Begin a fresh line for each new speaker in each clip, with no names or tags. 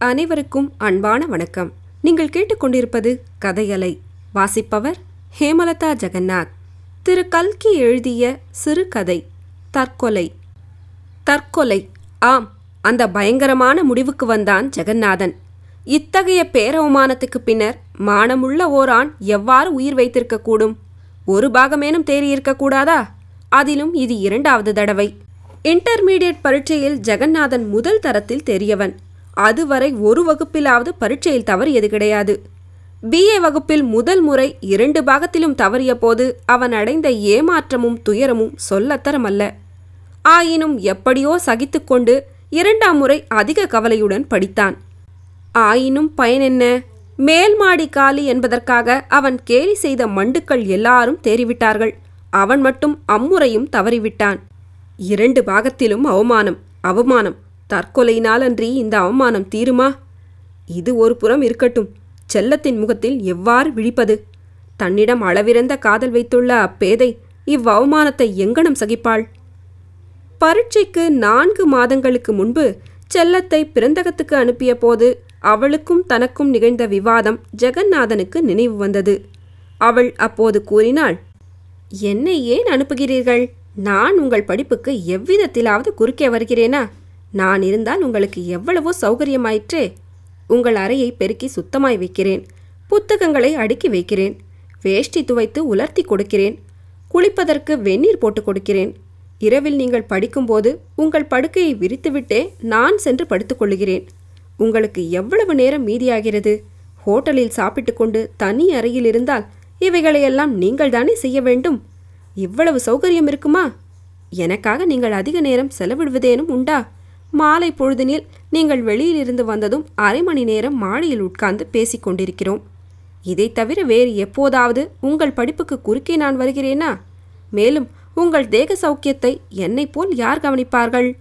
அனைவருக்கும் அன்பான வணக்கம். நீங்கள் கேட்டுக்கொண்டிருப்பது கதையலை வாசிப்பவர் ஹேமலதா ஜெகநாத். திரு கல்கி எழுதிய சிறுகதை தற்கொலை. தற்கொலை ஆம் அந்த பயங்கரமான முடிவுக்கு வந்தான் ஜெகநாதன். இத்தகைய பேரவமானத்துக்கு பின்னர் மானமுள்ள ஓரான் எவ்வாறு உயிர் வைத்திருக்கக்கூடும்? ஒரு பாகமேனும் தேறியிருக்கக்கூடாதா? அதிலும் இது இரண்டாவது தடவை. இன்டர்மீடியட் பரீட்சையில் ஜெகநாதன் முதல் தரத்தில் தெரியவன் அதுவரை ஒரு வகுப்பிலாவது பரீட்சையில் தவறியது கிடையாது. பிஏ வகுப்பில் முதல் முறை இரண்டு பாகத்திலும் தவறிய போது அவன் அடைந்த ஏமாற்றமும் துயரமும் சொல்லத்தரமல்ல. ஆயினும் எப்படியோ சகித்துக்கொண்டு இரண்டாம் முறை அதிக கவலையுடன் படித்தான். ஆயினும் பயனென்ன மேல் மாடி காலி என்பதற்காக அவன் கேலி செய்த மண்டுக்கள் எல்லாரும் தேறிவிட்டார்கள். அவன் மட்டும் அம்முறையும் தவறிவிட்டான். இரண்டு பாகத்திலும் அவமானம் அவமானம். தற்கொலையினாலன்றி இந்த அவமானம் தீருமா? இது ஒரு புறம் இருக்கட்டும். செல்லத்தின் முகத்தில் எவ்வாறு விழிப்பது? தன்னிடம் அளவிறந்த காதல் வைத்துள்ள அப்பேதை இவ்வவமானத்தை எங்கனம் சகிப்பாள்? பரீட்சைக்கு நான்கு மாதங்களுக்கு முன்பு செல்லத்தை பிறந்தகத்துக்கு அனுப்பிய போது அவளுக்கும் தனக்கும் நிகழ்ந்த விவாதம் ஜெகநாதனுக்கு நினைவு வந்தது. அவள் அப்போது கூறினாள் என்னை ஏன் அனுப்புகிறீர்கள்? நான் உங்கள் படிப்புக்கு எவ்விதத்திலாவது குறுக்கே வருகிறேனா? நான் இருந்தால் உங்களுக்கு எவ்வளவோ சௌகரியமாயிற்றே. உங்கள் அறையை பெருக்கி சுத்தமாய் வைக்கிறேன். புத்தகங்களை அடுக்கி வைக்கிறேன். வேஷ்டி துவைத்து உலர்த்தி கொடுக்கிறேன். குளிப்பதற்கு வெந்நீர் போட்டு கொடுக்கிறேன். இரவில் நீங்கள் படிக்கும்போது உங்கள் படுக்கையை விரித்துவிட்டே நான் சென்று படுத்துக்கொள்ளுகிறேன் உங்களுக்கு எவ்வளவு நேரம் மீதியாகிறது? ஹோட்டலில் சாப்பிட்டுக்கொண்டு தனி அறையில் இருந்தால் இவைகளையெல்லாம் நீங்கள்தானே செய்ய வேண்டும்? இவ்வளவு சௌகரியம் இருக்குமா? எனக்காக நீங்கள் அதிக நேரம் செலவிடுவதேனும் உண்டா? மாலை பொழுதினில் நீங்கள் வெளியிலிருந்து வந்ததும் அரை மணி நேரம் மாடியில் உட்கார்ந்து பேசிக் கொண்டிருக்கிறோம். தவிர வேறு எப்போதாவது உங்கள் படிப்புக்கு குறுக்கே நான் வருகிறேனா? மேலும் உங்கள் தேக சௌக்கியத்தை என்னைப் போல் யார் கவனிப்பார்கள்?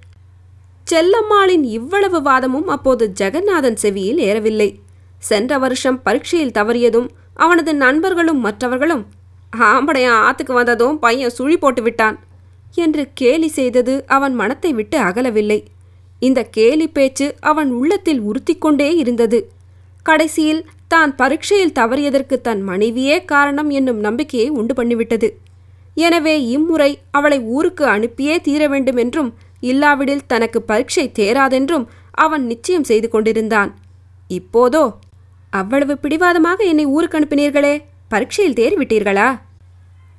செல்லம்மாளின் இவ்வளவு வாதமும் அப்போது ஜெகநாதன் செவியில் ஏறவில்லை. சென்ற வருஷம் பரீட்சையில் தவறியதும் அவனது நண்பர்களும் மற்றவர்களும் ஆம்படையன் ஆத்துக்கு வந்ததும் பையன் சுழி போட்டு விட்டான் என்று கேலி செய்தது அவன் மனத்தை விட்டு அகலவில்லை. இந்த கேலி பேச்சு அவன் உள்ளத்தில் உறுத்திக்கொண்டே இருந்தது. கடைசியில் தான் பரீட்சையில் தவறியதற்கு தன் மனைவியே காரணம் என்னும் நம்பிக்கையை உண்டு பண்ணிவிட்டது. எனவே இம்முறை அவளை ஊருக்கு அனுப்பியே தீர வேண்டும் என்றும் இல்லாவிடில் தனக்கு பரீட்சை தேராதென்றும் அவன் நிச்சயம் செய்து கொண்டிருந்தான். இப்போதோ அவ்வளவு பிடிவாதமாக என்னை ஊருக்கு அனுப்பினீர்களே பரீட்சையில் தேறிவிட்டீர்களா?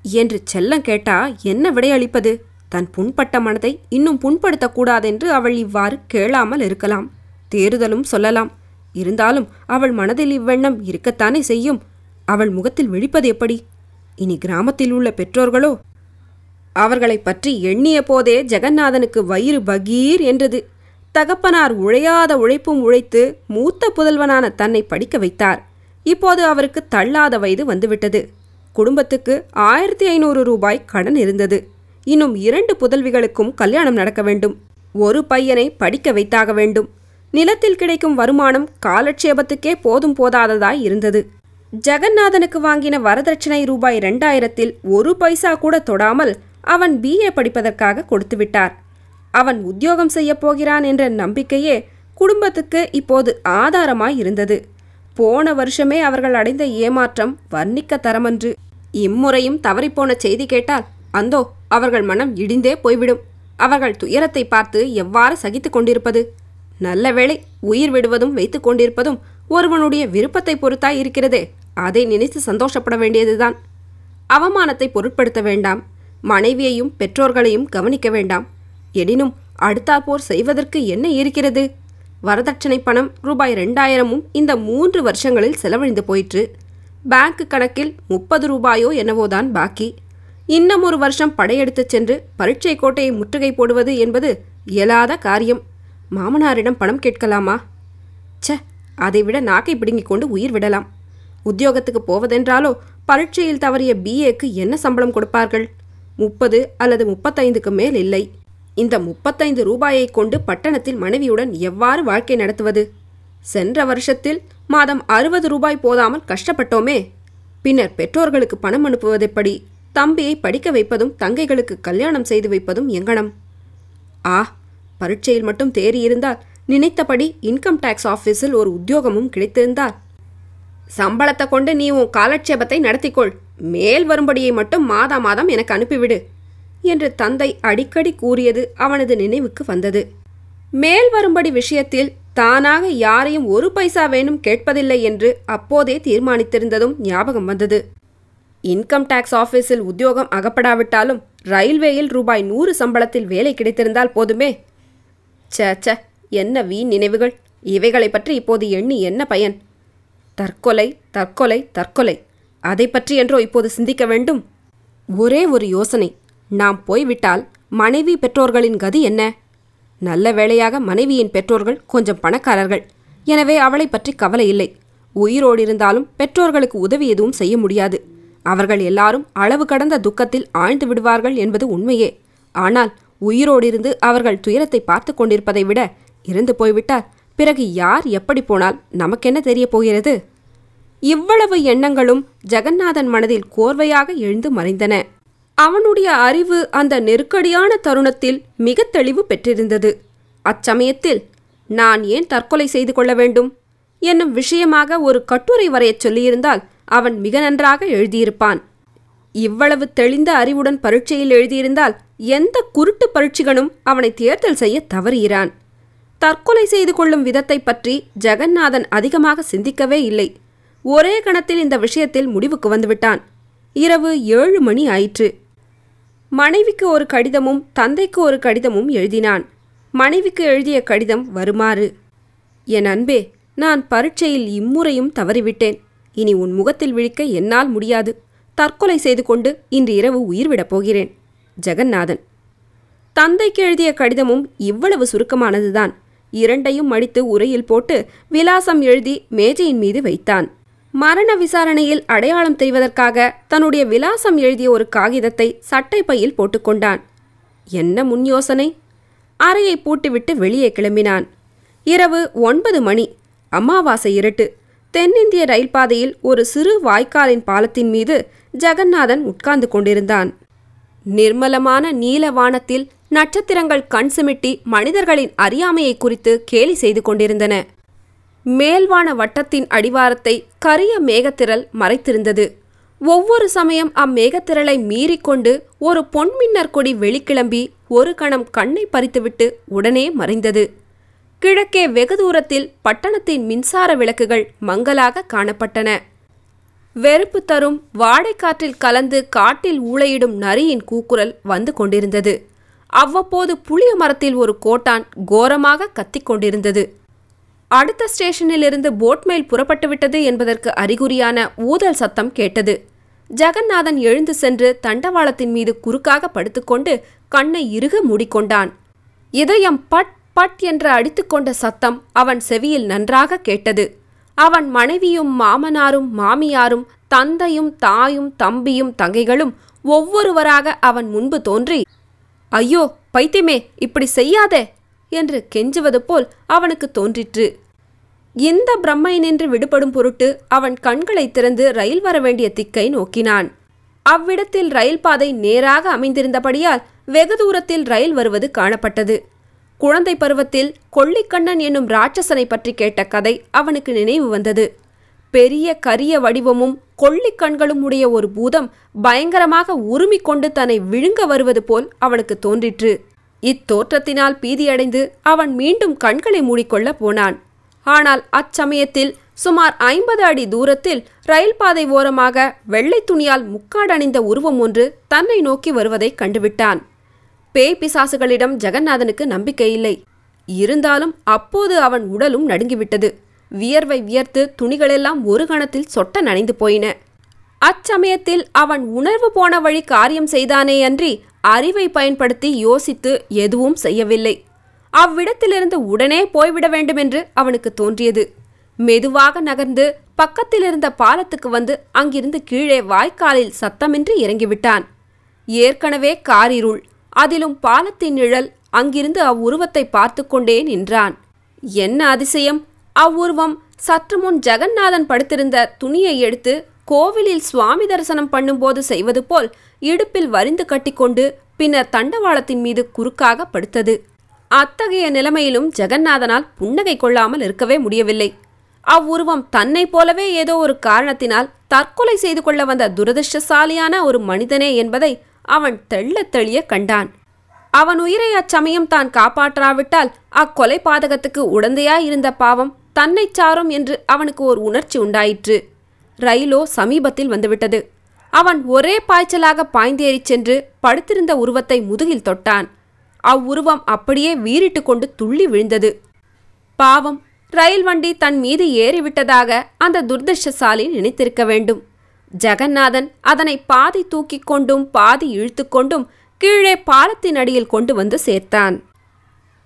என்று செல்லம் கேட்டா என்ன விடையளிப்பது தன் புண்பட்ட மனதை இன்னும் புண்படுத்தக்கூடாதென்று அவள் இவ்வாறு கேளாமல் இருக்கலாம். தேறுதலும் சொல்லலாம். இருந்தாலும் அவள் மனதில் இவ்வெண்ணம் இருக்கத்தானே செய்யும்? அவள் முகத்தில் விழிப்பது எப்படி? இனி கிராமத்தில் உள்ள பெற்றோர்களோ? அவர்களைப் பற்றி எண்ணிய போதே ஜெகநாதனுக்கு வயிறு பகீர் என்றது. தகப்பனார் உழையாத உழைப்பும் உழைத்து மூத்த புதல்வனான தன்னை படிக்க வைத்தார். இப்போது அவருக்கு தள்ளாத வயது வந்துவிட்டது. குடும்பத்துக்கு ஆயிரத்தி ஐநூறு ரூபாய் கடன் இருந்தது. இன்னும் இரண்டு புதல்விகளுக்கும் கல்யாணம் நடக்க வேண்டும். ஒரு பையனை படிக்க வைத்தாக வேண்டும். நிலத்தில் கிடைக்கும் வருமானம் காலட்சேபத்துக்கே போதும் போதாததாய் இருந்தது. ஜெகநாதனுக்கு வாங்கின வரதட்சணை ரூபாய் ரெண்டாயிரத்தில் ஒரு பைசா கூட தொடாமல் அவன் பிஏ படிப்பதற்காக கொடுத்துவிட்டார். அவன் உத்தியோகம் செய்யப் போகிறான் என்ற நம்பிக்கையே குடும்பத்துக்கு இப்போது ஆதாரமாய் இருந்தது. போன வருஷமே அவர்கள் அடைந்த ஏமாற்றம் வர்ணிக்க தரமன்று இம்முறையும் தவறிப்போன செய்தி கேட்டால் அந்தோ அவர்கள் மனம் இடிந்தே போய்விடும். அவர்கள் துயரத்தை பார்த்து எவ்வாறு சகித்துக் கொண்டிருப்பது? நல்ல வேளை உயிர் விடுவதும் வைத்து கொண்டிருப்பதும் ஒருவனுடைய விருப்பத்தை பொறுத்தாய் இருக்கிறதே. அதை நினைத்து சந்தோஷப்பட வேண்டியதுதான். அவமானத்தை பொருட்படுத்த வேண்டாம். மனைவியையும் பெற்றோர்களையும் கவனிக்க வேண்டாம். எனினும் அடுத்தாற்போர் செய்வதற்கு என்ன இருக்கிறது? வரதட்சணை பணம் ரூபாய் ரெண்டாயிரமும் இந்த மூன்று வருஷங்களில் செலவழிந்து போயிற்று. பேங்க் கணக்கில் முப்பது ரூபாயோ என்னவோதான் பாக்கி. இன்னும் ஒரு வருஷம் படையெடுத்துச் சென்று பரீட்சை கோட்டையை முற்றுகை போடுவது என்பது இயலாத காரியம். மாமனாரிடம் பணம் கேட்கலாமா? ச அதைவிட நாக்கை பிடுங்கிக் கொண்டு உயிர் விடலாம். உத்தியோகத்துக்கு போவதென்றாலோ பரீட்சையில் தவறிய பிஏக்கு என்ன சம்பளம் கொடுப்பார்கள்? முப்பது அல்லது முப்பத்தைந்துக்கு மேல் இல்லை. இந்த முப்பத்தைந்து ரூபாயை கொண்டு பட்டணத்தில் மனைவியுடன் எவ்வாறு வாழ்க்கை நடத்துவது? சென்ற வருஷத்தில் மாதம் அறுபது ரூபாய் போதாமல் கஷ்டப்பட்டோமே. பின்னர் பெற்றோர்களுக்கு பணம் அனுப்புவதெப்படி? தம்பியை படிக்க வைப்பதும் தங்கைகளுக்கு கல்யாணம் செய்து வைப்பதும் எங்கனம். ஆ பரீட்சையில் மட்டும் தேறியிருந்தால் நினைத்தபடி இன்கம் டேக்ஸ் ஆஃபீஸில் ஒரு உத்தியோகமும் கிடைத்திருந்தால். சம்பளத்தை கொண்டு நீ உன் காலட்சேபத்தை நடத்திக்கொள். மேல் வரும்படியை மட்டும் மாதா மாதம் எனக்கு அனுப்பிவிடு என்று தந்தை அடிக்கடி கூறியது அவனது நினைவுக்கு வந்தது. மேல் வரும்படி விஷயத்தில் தானாக யாரையும் ஒரு பைசா வேணும் கேட்பதில்லை என்று அப்போதே தீர்மானித்திருந்ததும் ஞாபகம் வந்தது. இன்கம் டேக்ஸ் ஆஃபீஸில் உத்தியோகம் அகப்படாவிட்டாலும் ரயில்வேயில் ரூபாய் நூறு சம்பளத்தில் வேலை கிடைத்திருந்தால் போதுமே. ச்சே என்ன வீண் நினைவுகள். இவைகளை பற்றி இப்போது எண்ணி என்ன பயன்? தற்கொலை தற்கொலை தற்கொலை. அதை பற்றி என்றோ இப்போது சிந்திக்க வேண்டும். ஒரே ஒரு யோசனை. நாம் போய்விட்டால் மனைவி பெற்றோர்களின் கதி என்ன? நல்ல வேளையாக மனைவியின் பெற்றோர்கள் கொஞ்சம் பணக்காரர்கள். எனவே அவளை பற்றி கவலை இல்லை. உயிரோடு இருந்தாலும் பெற்றோர்களுக்கு உதவி எதுவும் செய்ய முடியாது. அவர்கள் எல்லாரும் அளவு கடந்த துக்கத்தில் ஆழ்ந்து விடுவார்கள் என்பது உண்மையே. ஆனால் உயிரோடிருந்து அவர்கள் துயரத்தை பார்த்து கொண்டிருப்பதை விட இறந்து போய்விட்டால் பிறகு யார் எப்படி போனால் நமக்கென்ன தெரியப் போகிறது? இவ்வளவு எண்ணங்களும் ஜெகநாதன் மனதில் கோர்வையாக எழுந்து மறைந்தன. அவனுடைய அறிவு அந்த நெருக்கடியான தருணத்தில் மிக தெளிவு பெற்றிருந்தது. அச்சமயத்தில் நான் ஏன் தற்கொலை செய்து கொள்ள வேண்டும்? என்னும் விஷயமாக ஒரு கட்டுரை வரையச் சொல்லியிருந்தால் அவன் மிக நன்றாக எழுதியிருப்பான். இவ்வளவு தெளிந்த அறிவுடன் பரீட்சையில் எழுதியிருந்தால் எந்த குருட்டு பரீட்சைகளும் அவனை தேர்தல் செய்ய தவறுகிறான். தற்கொலை செய்து கொள்ளும் விதத்தை பற்றி ஜெகநாதன் அதிகமாக சிந்திக்கவே இல்லை. ஒரே கணத்தில் இந்த விஷயத்தில் முடிவுக்கு வந்துவிட்டான். இரவு ஏழு மணி ஆயிற்று. மனைவிக்கு ஒரு கடிதமும் தந்தைக்கு ஒரு கடிதமும் எழுதினான். மனைவிக்கு எழுதிய கடிதம் வருமாறு. என் அன்பே நான் பரீட்சையில் இம்முறையும் தவறிவிட்டேன். இனி உன் முகத்தில் விழிக்க என்னால் முடியாது. தற்கொலை செய்து கொண்டு இன்று இரவு உயிர்விடப் போகிறேன். ஜெகநாதன். தந்தைக்கு எழுதிய கடிதமும் இவ்வளவு சுருக்கமானதுதான். இரண்டையும் மடித்து உரையில் போட்டு விலாசம் எழுதி மேஜையின் மீது வைத்தான். மரண விசாரணையில் அடையாளம் தெரிவதற்காக தன்னுடைய விலாசம் எழுதிய ஒரு காகிதத்தை சட்டை பையில் போட்டுக்கொண்டான் என்ன முன் யோசனை? அறையை பூட்டிவிட்டு வெளியே கிளம்பினான். இரவு ஒன்பது மணி. அமாவாசை இருட்டு. தென்னிந்திய ரயில் பாதையில் ஒரு சிறு வாய்க்காலின் பாலத்தின் மீது ஜெகநாதன் உட்கார்ந்து கொண்டிருந்தான். நிர்மலமான நீல வானத்தில் நட்சத்திரங்கள் கண் சிமிட்டி மனிதர்களின் அறியாமையை குறித்து கேலி செய்து கொண்டிருந்தன. மேல்வான வட்டத்தின் அடிவாரத்தை கரிய மேகத்திரள் மறைத்திருந்தது. ஒவ்வொரு சமயம் அம்மேகத்திரளை மீறிக்கொண்டு ஒரு பொன்மின்னர் கொடி வெளிக்கிளம்பி ஒரு கணம் கண்ணை பறித்துவிட்டு உடனே மறைந்தது. கிழக்கே வெகு தூரத்தில் பட்டணத்தின் மின்சார விளக்குகள் மங்கலாக காணப்பட்டன. வெறுப்பு தரும் வாடைக்காற்றில் கலந்து காட்டில் ஊளையிடும் நரியின் கூக்குரல் வந்து கொண்டிருந்தது. அவ்வப்போது புளிய மரத்தில் ஒரு கோட்டான் கோரமாக கத்திக் கொண்டிருந்தது. அடுத்த ஸ்டேஷனிலிருந்து போட்மெயில் புறப்பட்டுவிட்டது என்பதற்கு அறிகுறியான ஊதல் சத்தம் கேட்டது. ஜெகநாதன் எழுந்து சென்று தண்டவாளத்தின் மீது குறுக்காக படுத்துக்கொண்டு கண்ணை இறுக மூடிக்கொண்டான். இதயம் பட் பட் என்று அடித்துக்கொண்ட சத்தம் அவன் செவியில் நன்றாக கேட்டது. அவன் மனைவியும் மாமனாரும் மாமியாரும் தந்தையும் தாயும் தம்பியும் தங்கைகளும் ஒவ்வொருவராக அவன் முன்பு தோன்றி ஐயோ பைத்தியமே இப்படி செய்யாதே! என்று கெஞ்சுவது போல் அவனுக்கு தோன்றிற்று. இந்த பிரம்மை நின்று விடுபடும் பொருட்டு அவன் கண்களை திறந்து ரயில் வர வேண்டிய திக்கை நோக்கினான். அவ்விடத்தில் ரயில் பாதை நேராக அமைந்திருந்தபடியால் வெகு தூரத்தில் ரயில் வருவது காணப்பட்டது. குழந்தை பருவத்தில் கொள்ளிக்கண்ணன் என்னும் ராட்சசனை பற்றி கேட்ட கதை அவனுக்கு நினைவு வந்தது. பெரிய கரிய வடிவமும் கொள்ளிக்கண்களும் உடைய ஒரு பூதம் பயங்கரமாக உருமிக் கொண்டு தன்னை விழுங்க வருவது போல் அவனுக்கு தோன்றிற்று. இத்தோற்றத்தினால் பீதியடைந்து அவன் மீண்டும் கண்களை மூடிக்கொள்ள போனான். ஆனால் அச்சமயத்தில் சுமார் ஐம்பது அடி தூரத்தில் ரயில் பாதை ஓரமாக வெள்ளை துணியால் முக்காடணிந்த உருவம் ஒன்று தன்னை நோக்கி வருவதை கண்டுவிட்டான். பேய் பிசாசுகளிடம் ஜெகநாதனுக்கு நம்பிக்கை இல்லை. இருந்தாலும் அப்போது அவன் உடலும் நடுங்கிவிட்டது. வியர்வை வியர்த்து துணிகளெல்லாம் ஒரு கணத்தில் சொட்ட நனைந்து போயின. அச்சமயத்தில் அவன் உணர்வு போன வழி காரியம் செய்தானே அன்றி அறிவை பயன்படுத்தி யோசித்து எதுவும் செய்யவில்லை. அவ்விடத்திலிருந்து உடனே போய்விட வேண்டுமென்று அவனுக்கு தோன்றியது. மெதுவாக நகர்ந்து பக்கத்தில் இருந்த பாலத்துக்கு வந்து அங்கிருந்து கீழே வாய்க்காலில் சத்தமின்றி இறங்கிவிட்டான். ஏற்கனவே காரிருள் அதிலும் பாலத்தின் நிழல் அங்கிருந்து அவ்வுருவத்தை பார்த்து கொண்டே நின்றான். என்ன அதிசயம்? அவ்வுருவம் சற்று முன் ஜெகநாதன் படுத்திருந்த துணியை எடுத்து கோவிலில் சுவாமி தரிசனம் பண்ணும்போது செய்வது போல் இடுப்பில் வரிந்து கட்டிக்கொண்டு பின்னர் தண்டவாளத்தின் மீது குறுக்காக படுத்தது. அத்தகைய நிலைமையிலும் ஜெகநாதனால் புன்னகை கொள்ளாமல் இருக்கவே முடியவில்லை. அவ்வுருவம் தன்னைப் போலவே ஏதோ ஒரு காரணத்தினால் தற்கொலை செய்து கொள்ள வந்த துரதிர்ஷ்டசாலியான ஒரு மனிதனே என்பதை அவன் தெள்ளத் தெளிய கண்டான். அவன் உயிரை அச்சமயம் தான் காப்பாற்றாவிட்டால் அக்கொலை பாதகத்துக்கு உடந்தையாய் இருந்த பாவம் தன்னை சாரும் என்று அவனுக்கு ஒரு உணர்ச்சி உண்டாயிற்று. ரயிலோ சமீபத்தில் வந்துவிட்டது. அவன் ஒரே பாய்ச்சலாக பாய்ந்தேறிச் சென்று படுத்திருந்த உருவத்தை முதுகில் தொட்டான். அவ்வுருவம் அப்படியே வீறிட்டு கொண்டு துள்ளி விழுந்தது. பாவம் ரயில் வண்டி தன் மீது ஏறிவிட்டதாக அந்த துர்தர்ஷசாலி நினைத்திருக்க வேண்டும். ஜெகநாதன் அதனை பாதி தூக்கிக் கொண்டும் பாதி இழுத்துக்கொண்டும் கீழே பாலத்தின் அடியில் கொண்டு வந்து சேர்த்தான்.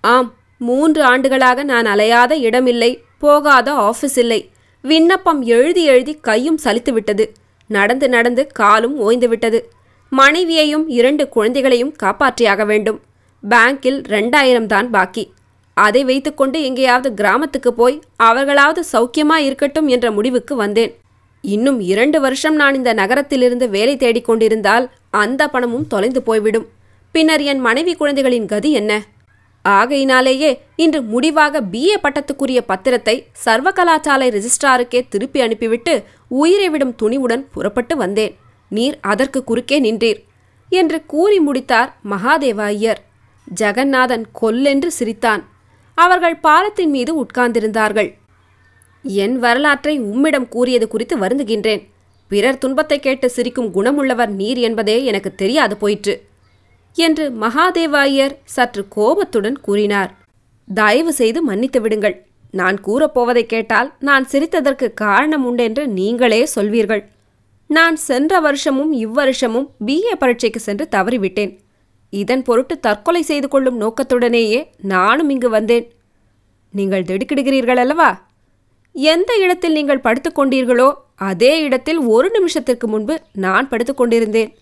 ஆம் மூன்று ஆண்டுகளாக நான் அலையாத இடமில்லை போகாத ஆஃபீஸ் இல்லை. விண்ணப்பம் எழுதி எழுதி கையும் சலித்துவிட்டது நடந்து நடந்து காலும் ஓய்ந்துவிட்டது மனைவியையும் இரண்டு குழந்தைகளையும் காப்பாற்றியாக வேண்டும். பேங்கில் ரெண்டாயிரம் தான் பாக்கி. அதை வைத்துக்கொண்டு எங்கேயாவது கிராமத்துக்கு போய் அவர்களாவது சௌக்கியமா இருக்கட்டும் என்ற முடிவுக்கு வந்தேன். இன்னும் இரண்டு வருஷம் நான் இந்த நகரத்திலிருந்து வேலை தேடிக் கொண்டிருந்தால் அந்த பணமும் தொலைந்து போய்விடும். பின்னர் என் மனைவி குழந்தைகளின் கதி என்ன? ஆகையினாலேயே இன்று முடிவாக பிஏ பட்டத்துக்குரிய பத்திரத்தை சர்வகலாசாலை ரெஜிஸ்ட்ராருக்கே திருப்பி அனுப்பிவிட்டு உயிரை விடும் துணிவுடன் புறப்பட்டு வந்தேன். நீர் அதற்கு குறுக்கே நின்றீர் என்று கூறி முடித்தார் மகாதேவ ஐயர். ஜெகநாதன் கொல்லென்று சிரித்தான். அவர்கள் பாலத்தின் மீது உட்கார்ந்திருந்தார்கள். என் வரலாற்றை உம்மிடம் கூறியது குறித்து வருந்துகின்றேன். பிறர் துன்பத்தை கேட்டு சிரிக்கும் குணமுள்ளவர் நீர் என்பதே எனக்கு தெரியாது போயிற்று. என்று மகாதேவாயர் சற்று கோபத்துடன் கூறினார். தயவு செய்து மன்னித்து விடுங்கள். நான் கூறப்போவதை கேட்டால் நான் சிரித்ததற்கு காரணம் உண்டென்று நீங்களே சொல்வீர்கள். நான் சென்ற வருஷமும் இவ்வருஷமும் பிஏ பரீட்சைக்கு சென்று தவறிவிட்டேன். இதன் பொருட்டு தற்கொலை செய்து கொள்ளும் நோக்கத்துடனேயே நானும் இங்கு வந்தேன். நீங்கள் திடுக்கிடுகிறீர்கள் அல்லவா எந்த இடத்தில் நீங்கள் படுத்துக்கொண்டீர்களோ அதே இடத்தில் ஒரு நிமிஷத்திற்கு முன்பு நான் படுத்துக்கொண்டிருந்தேன்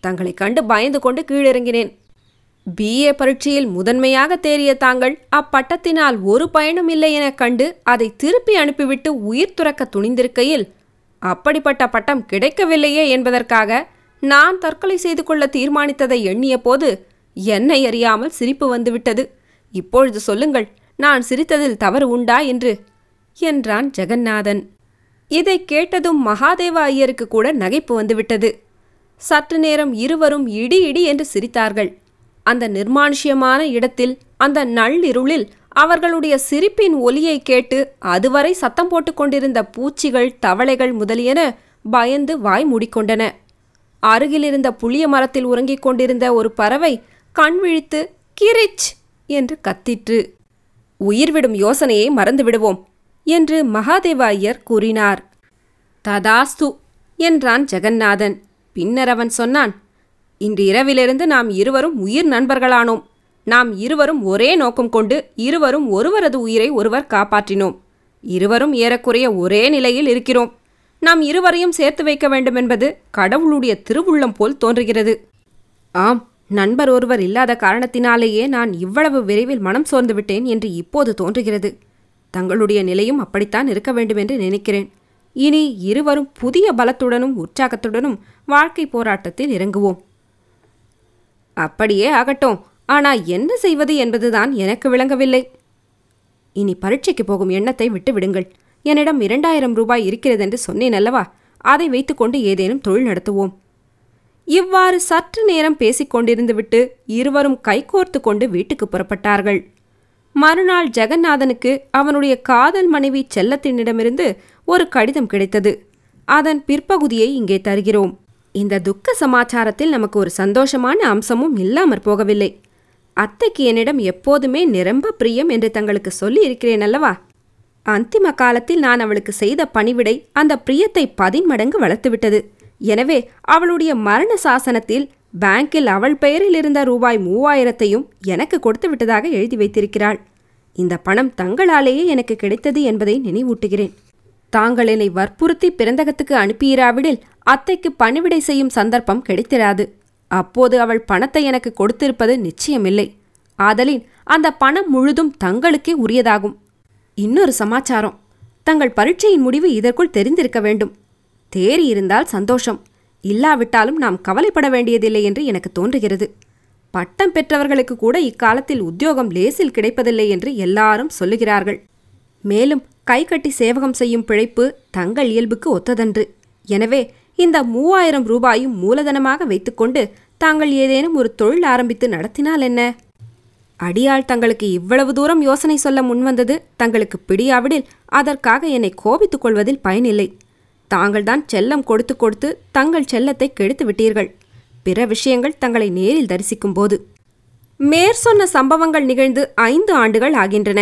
தங்களை கண்டு பயந்து கொண்டு கீழிறங்கினேன். பிஏ பரீட்சையில் முதன்மையாக தேறிய தாங்கள் அப்பட்டத்தினால் ஒரு பயனும் இல்லை எனக் கண்டு அதை திருப்பி அனுப்பிவிட்டு உயிர் துறக்க துணிந்திருக்கையில் அப்படிப்பட்ட பட்டம் கிடைக்கவில்லையே என்பதற்காக நான் தற்கொலை செய்து கொள்ள தீர்மானித்ததை எண்ணிய போது என்னை அறியாமல் சிரிப்பு வந்துவிட்டது. இப்பொழுது சொல்லுங்கள் நான் சிரித்ததில் தவறு உண்டா என்று என்றான் ஜெகநாதன். இதை கேட்டதும் மகாதேவ ஐயருக்கு கூட நகைப்பு வந்துவிட்டது. சற்று நேரம் இருவரும் இடி இடி என்று சிரித்தார்கள். அந்த நிர்மானுஷ்யமான இடத்தில் அந்த நள்ளிருளில் அவர்களுடைய சிரிப்பின் ஒலியை கேட்டு அதுவரை சத்தம் போட்டு கொண்டிருந்த பூச்சிகள் தவளைகள் முதலியன பயந்து வாய் மூடிக்கொண்டன. அருகிலிருந்த புளிய மரத்தில் உறங்கிக் கொண்டிருந்த ஒரு பறவை கண் விழித்து கிரிச்! என்று கத்திற்று. உயிர்விடும் யோசனையை மறந்து விடுவோம் என்று மகாதேவாயர் கூறினார். ததாஸ்து என்றான் ஜெகநாதன். பின்னர் அவன் சொன்னான் இன்று இரவிலிருந்து நாம் இருவரும் உயிர் நண்பர்களானோம். நாம் இருவரும் ஒரே நோக்கம் கொண்டு இருவரும் ஒருவரது உயிரை ஒருவர் காப்பாற்றினோம். இருவரும் ஏறக்குறைய ஒரே நிலையில் இருக்கிறோம். நாம் இருவரையும் சேர்த்து வைக்க வேண்டுமென்பது கடவுளுடைய திருவுள்ளம் போல் தோன்றுகிறது. ஆம் நண்பர் ஒருவர் இல்லாத காரணத்தினாலேயே நான் இவ்வளவு விரைவில் மனம் சோர்ந்து விட்டேன் என்று இப்போது தோன்றுகிறது. தங்களுடைய நிலையும் அப்படித்தான் இருக்க வேண்டும் என்று நினைக்கிறேன். இனி இருவரும் புதிய பலத்துடனும் உற்சாகத்துடனும் வாழ்க்கை போராட்டத்தில் இறங்குவோம். அப்படியே ஆகட்டும். ஆனால் என்ன செய்வது என்பதுதான் எனக்கு விளங்கவில்லை. இனி பரீட்சைக்கு போகும் எண்ணத்தை விட்டு விடுங்கள் என்னிடம் இரண்டாயிரம் ரூபாய் இருக்கிறதென்று சொன்னேன் அல்லவா? அதை வைத்துக்கொண்டு ஏதேனும் தொழில் நடத்துவோம். இவ்வாறு சற்று நேரம் பேசிக் கொண்டிருந்துவிட்டு இருவரும் கைகோர்த்து கொண்டு வீட்டுக்கு புறப்பட்டார்கள். மறுநாள் ஜெகநாதனுக்கு அவனுடைய காதல் மனைவி செல்லத்தினிடமிருந்து ஒரு கடிதம் கிடைத்தது. அதன் பிற்பகுதியை இங்கே தருகிறோம். இந்த துக்க சமாச்சாரத்தில் நமக்கு ஒரு சந்தோஷமான அம்சமும் இல்லாமற் போகவில்லை. அத்தைக்கு என்னிடம் எப்போதுமே நிரம்ப பிரியம் என்று தங்களுக்கு சொல்லி இருக்கிறேன் அல்லவா? அந்திம காலத்தில் நான் அவளுக்கு செய்த பணிவிடை அந்த பிரியத்தை பதின்மடங்கு வளர்த்துவிட்டது. எனவே அவளுடைய மரண சாசனத்தில் பேங்கில் அவள் பெயரில் இருந்த ரூபாய் மூவாயிரத்தையும் எனக்கு கொடுத்து விட்டதாக எழுதி வைத்திருக்கிறாள். இந்த பணம் தங்களாலேயே எனக்கு கிடைத்தது என்பதை நினைவூட்டுகிறேன். தாங்கள் என்னை வற்புறுத்தி பிறந்தகத்துக்கு அனுப்பியிராவிடில் அத்தைக்கு பணிவிடை செய்யும் சந்தர்ப்பம் கிடைத்திராது. அப்போது அவள் பணத்தை எனக்கு கொடுத்திருப்பது நிச்சயமில்லை. ஆதலின் அந்த பணம் முழுதும் தங்களுக்கே உரியதாகும். இன்னொரு சமாச்சாரம். தங்கள் பரீட்சையின் முடிவு இதற்குள் தெரிந்திருக்க வேண்டும். தேறி இருந்தால் சந்தோஷம். இல்லாவிட்டாலும் நாம் கவலைப்பட வேண்டியதில்லை என்று எனக்கு தோன்றுகிறது. பட்டம் பெற்றவர்களுக்கு கூட இக்காலத்தில் உத்தியோகம் லேசில் கிடைப்பதில்லை என்று எல்லாரும் சொல்லுகிறார்கள். மேலும் கை கட்டி சேவகம் செய்யும் பிழைப்பு தங்கள் இயல்புக்கு ஒத்ததன்று. எனவே இந்த மூவாயிரம் ரூபாயும் மூலதனமாக வைத்துக்கொண்டு தாங்கள் ஏதேனும் ஒரு தொழில் ஆரம்பித்து நடத்தினால் என்ன? அடியாள் தங்களுக்கு இவ்வளவு தூரம் யோசனை சொல்ல முன்வந்தது தங்களுக்கு பிடியாவிடில் அதற்காக என்னை கோபித்துக் கொள்வதில் பயனில்லை. தாங்கள்தான் செல்லம் கொடுத்து கொடுத்து தங்கள் செல்லத்தை கெடுத்து விட்டீர்கள். பிற விஷயங்கள் தங்களை நேரில் தரிசிக்கும் போது மேற் சொன்ன சம்பவங்கள் நிகழ்ந்து ஐந்து ஆண்டுகள் ஆகின்றன.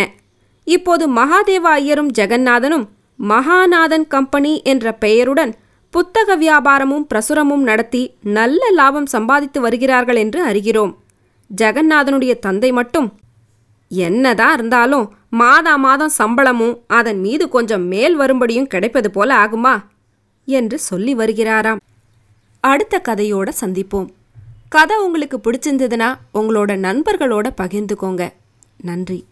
இப்போது மகாதேவ ஐயரும் ஜெகநாதனும் மகாநாதன் கம்பெனி என்ற பெயருடன் புத்தக வியாபாரமும் பிரசுரமும் நடத்தி நல்ல லாபம் சம்பாதித்து வருகிறார்கள் என்று அறிகிறோம். ஜெகநாதனுடைய தந்தை மட்டும். என்னதான் இருந்தாலும் மாதா மாதம் சம்பளமும் அதன் மீது கொஞ்சம் மேல் வரும்படியும் கிடைப்பது போல ஆகுமா? என்று சொல்லி வருகிறாராம். அடுத்த கதையோட சந்திப்போம். கதை உங்களுக்கு பிடிச்சிருந்ததுன்னா உங்களோட நண்பர்களோட பகிர்ந்துக்கோங்க. நன்றி.